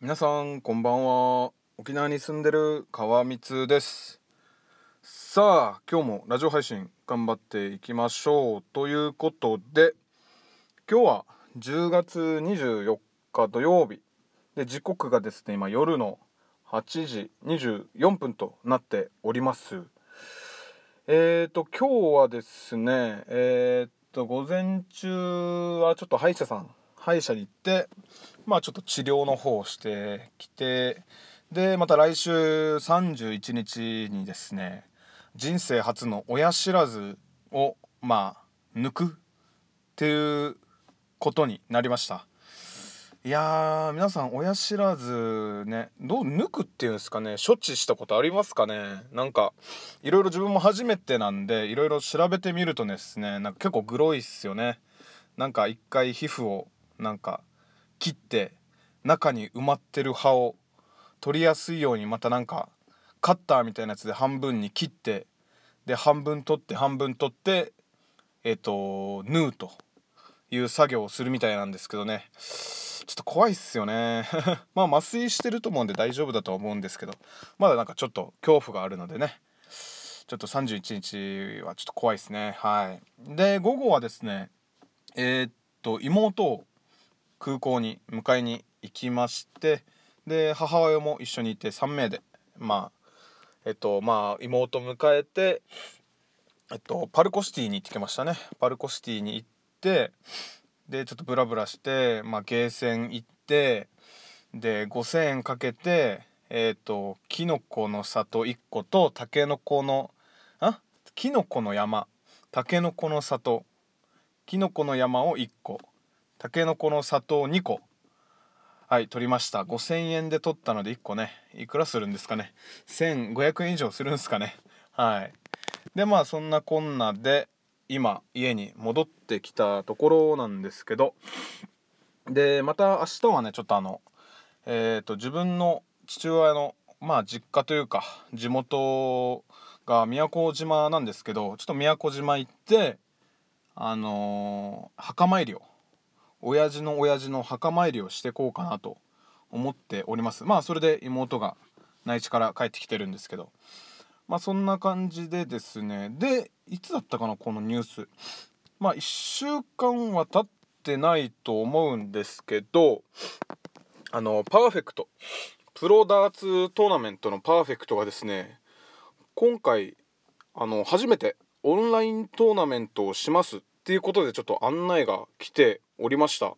皆さんこんばんは。沖縄に住んでる川光です。さあ今日もラジオ配信頑張っていきましょうということで今日は10月24日土曜日。で時刻がですね今夜の8時24分となっております。えーと今日はですねえーと午前中はちょっと歯医者さん歯医者に行ってまあちょっと治療の方をしてきてでまた来週31日にですね人生初の親知らずをまあ抜くっていうことになりました。いやー皆さん親知らずねどう抜くっていうんですかね処置したことありますかね？なんかいろいろ自分も初めてなんでいろいろ調べてみるとですねなんか結構グロいっすよね。なんか一回皮膚をなんか切って中に埋まってる歯を取りやすいようにまたなんかカッターみたいなやつで半分に切ってで半分取って半分取ってえっ、と縫うという作業をするみたいなんですけどね。ちょっと怖いっすよね。まあ麻酔してると思うんで大丈夫だとは思うんですけど。まだなんかちょっと恐怖があるのでね。ちょっと31日はちょっと怖いですね。はい。で午後はですねえー、っと妹を空港に迎えに行きましてで母親も一緒にいて3名でまあえっとまあ妹迎えてえっとパルコシティに行ってきましたね。パルコシティに行ってでちょっとブラブラしてまあゲーセン行ってで5,000円かけてえっときのこの里1個とたけのこのあきのこの山たけのこの里きのこの山を1個。たけのこの里を2個。はい取りました。5000円で取ったので1個ね。いくらするんですかね。1500円以上するんですかね。はい。でまあそんなこんなで今家に戻ってきたところなんですけど。でまた明日はねちょっとあのえっ、ー、と自分の父親のまあ実家というか地元が宮古島なんですけどちょっと宮古島行ってあのー、墓参りを親父の親父の墓参りをしてこうかなと思っております。まあそれで妹が内地から帰ってきてるんですけど。まあそんな感じでですね。でいつだったかなこのニュース。まあ1週間は経ってないと思うんですけどあのパーフェクト。プロダーツトーナメントのパーフェクトがですね今回あの初めてオンライントーナメントをしますっていうことでちょっと案内が来ておりました。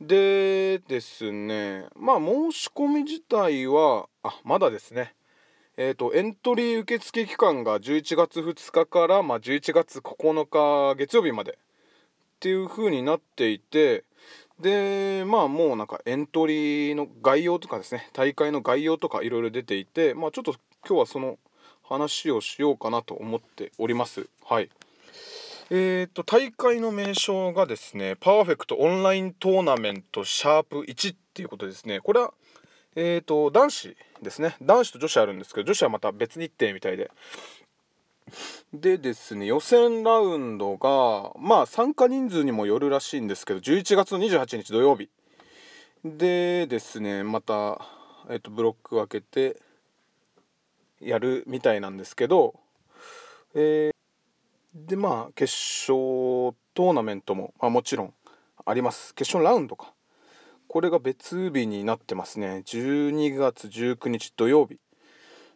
でですねまあ申し込み自体はあまだですね。えっ、ー、とエントリー受付期間が11月2日から、まあ、11月9日月曜日までっていう風になっていてでまあもうなんかエントリーの概要とかですね大会の概要とかいろいろ出ていてまあちょっと今日はその話をしようかなと思っております。はい。えーと、大会の名称がですねパーフェクトオンライントーナメントシャープ1っていうことですね。これはえーと男子ですね。男子と女子あるんですけど女子はまた別日程みたいで。でですね予選ラウンドがまあ参加人数にもよるらしいんですけど11月の28日土曜日。でですねまた、えーとブロック分けてやるみたいなんですけど、えーでまあ決勝トーナメントも、まあ、もちろんあります。決勝ラウンドか。これが別日になってますね。12月19日土曜日。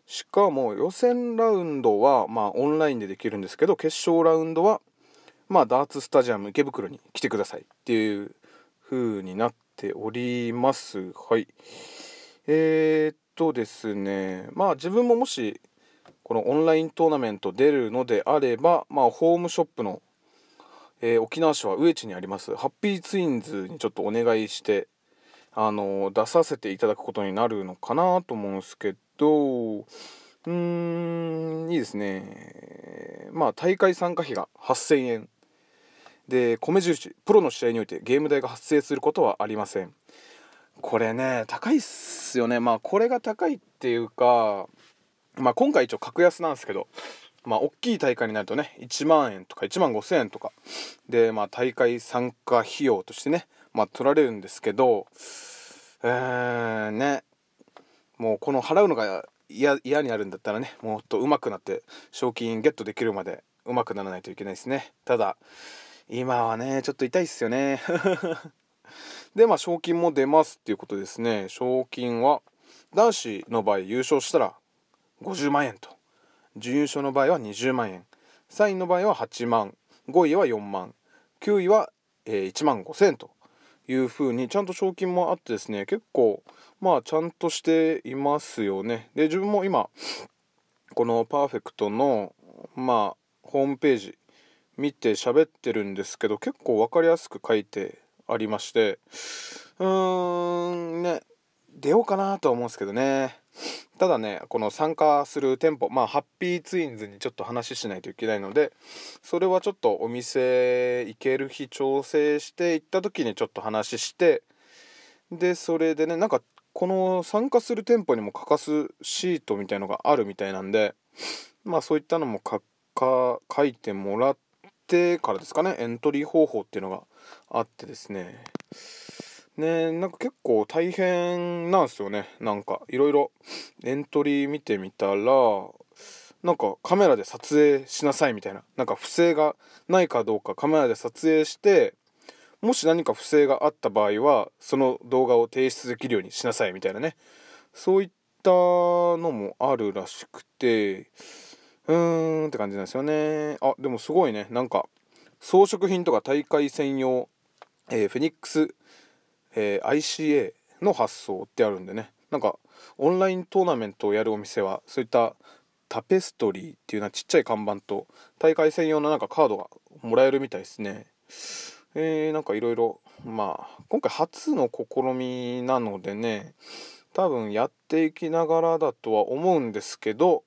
しかも予選ラウンドはまあオンラインでできるんですけど決勝ラウンドはまあダーツスタジアム池袋に来てください。っていう風になっております。はい。えー、っとですねまあ自分ももしこのオンライントーナメント出るのであれば、まあ、ホームショップの、えー、沖縄市は上地にありますハッピーツインズにちょっとお願いしてあの出させていただくことになるのかなと思うんですけどうーんいいですね。まあ大会参加費が8000円。で米印プロの試合においてゲーム代が発生することはありません。これね高いっすよね。まあこれが高いっていうかまあ、今回一応格安なんですけど、まあ、大きい大会になるとね、1万円とか1万5000円とかで、まあ、大会参加費用としてね、まあ、取られるんですけど、えー、ねもうこの払うのが嫌になるんだったらねもっと上手くなって賞金ゲットできるまで上手くならないといけないですね。ただ今はねちょっと痛いっすよね。でまあ賞金も出ますっていうことですね。賞金は男子の場合優勝したら50万円と。準優勝の場合は20万円。3位の場合は8万。5位は4万。9位は、え、1万5000円というふうにちゃんと賞金もあってですね結構まあちゃんとしていますよね。で自分も今このパーフェクトのまあホームページ見て喋ってるんですけど結構分かりやすく書いてありましてうーんね出ようかなとは思うんですけどね。ただねこの参加する店舗まあハッピーツインズにちょっと話ししないといけないのでそれはちょっとお店行ける日調整して行った時にちょっと話してでそれでねなんかこの参加する店舗にも書かすシートみたいのがあるみたいなんでまあそういったのも書いてもらってからですかねエントリー方法っていうのがあってですね。ねなんか結構大変なんですよね。なんかいろいろエントリー見てみたらなんかカメラで撮影しなさいみたいな。なんか不正がないかどうかカメラで撮影してもし何か不正があった場合はその動画を提出できるようにしなさいみたいなね。そういったのもあるらしくてうーんって感じなんですよね。あでもすごいね。なんか装飾品とか大会専用、えー、フェニックスえー、ICA の発送ってあるんでね。なんかオンライントーナメントをやるお店はそういったタペストリーっていうのはちっちゃい看板と大会専用のなんかカードがもらえるみたいですね。えー、なんかいろいろまあ今回初の試みなのでね多分やっていきながらだとは思うんですけど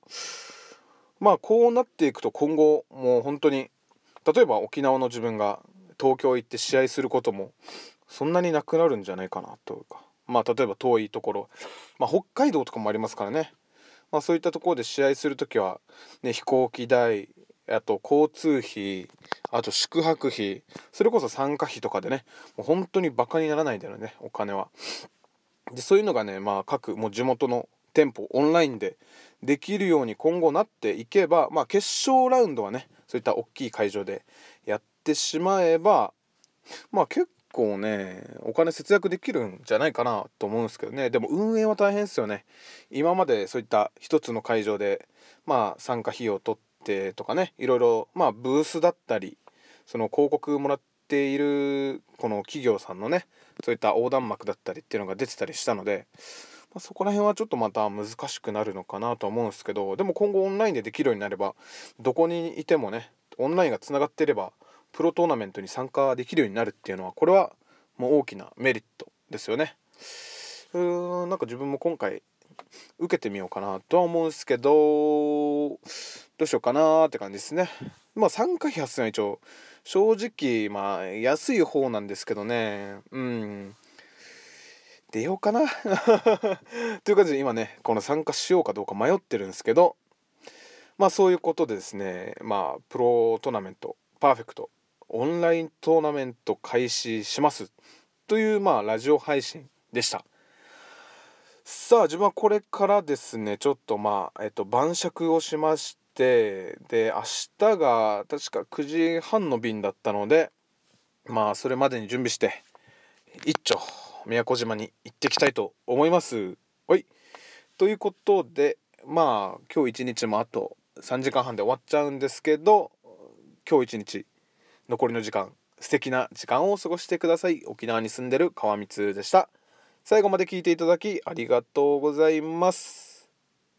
まあこうなっていくと今後もう本当に例えば沖縄の自分が東京行って試合することもそんなになくなるんじゃないかなというか。まあ例えば遠いところ、まあ、北海道とかもありますからね、まあ、そういったところで試合する時は、ね、飛行機代あと交通費あと宿泊費それこそ参加費とかでねもう本当にバカにならないんだよねお金は。でそういうのがねまあ各もう地元の店舗オンラインでできるように今後なっていけばまあ決勝ラウンドはねそういった大きい会場でやってしまえばまあ結構ねお金節約できるんじゃないかなと思うんですけどね。でも運営は大変ですよね。今までそういった一つの会場でまあ参加費用を取ってとかねいろいろまあブースだったりその広告もらっているこの企業さんのねそういった横断幕だったりっていうのが出てたりしたので、まあ、そこら辺はちょっとまた難しくなるのかなと思うんですけどでも今後オンラインでできるようになればどこにいてもねオンラインがつながっていればプロトーナメントに参加できるようになるっていうのはこれはもう大きなメリットですよね。うーんなんか自分も今回受けてみようかなとは思うんですけどどうしようかなって感じですね。まあ参加費発生は一応正直まあ安い方なんですけどねうん出ようかな。という感じで今ねこの参加しようかどうか迷ってるんですけどまあそういうことでですねまあプロトーナメントパーフェクトオンライントーナメント開始します。というまあラジオ配信でした。さあ自分はこれからですねちょっとまあえっと晩酌をしましてで明日が確か9時半の便だったのでまあそれまでに準備して一丁。宮古島に行ってきたいと思います。はい。ということでまあ今日一日もあと3時間半で終わっちゃうんですけど今日一日残りの時間素敵な時間を過ごしてください。沖縄に住んでる川光でした。最後まで聞いていただきありがとうございます。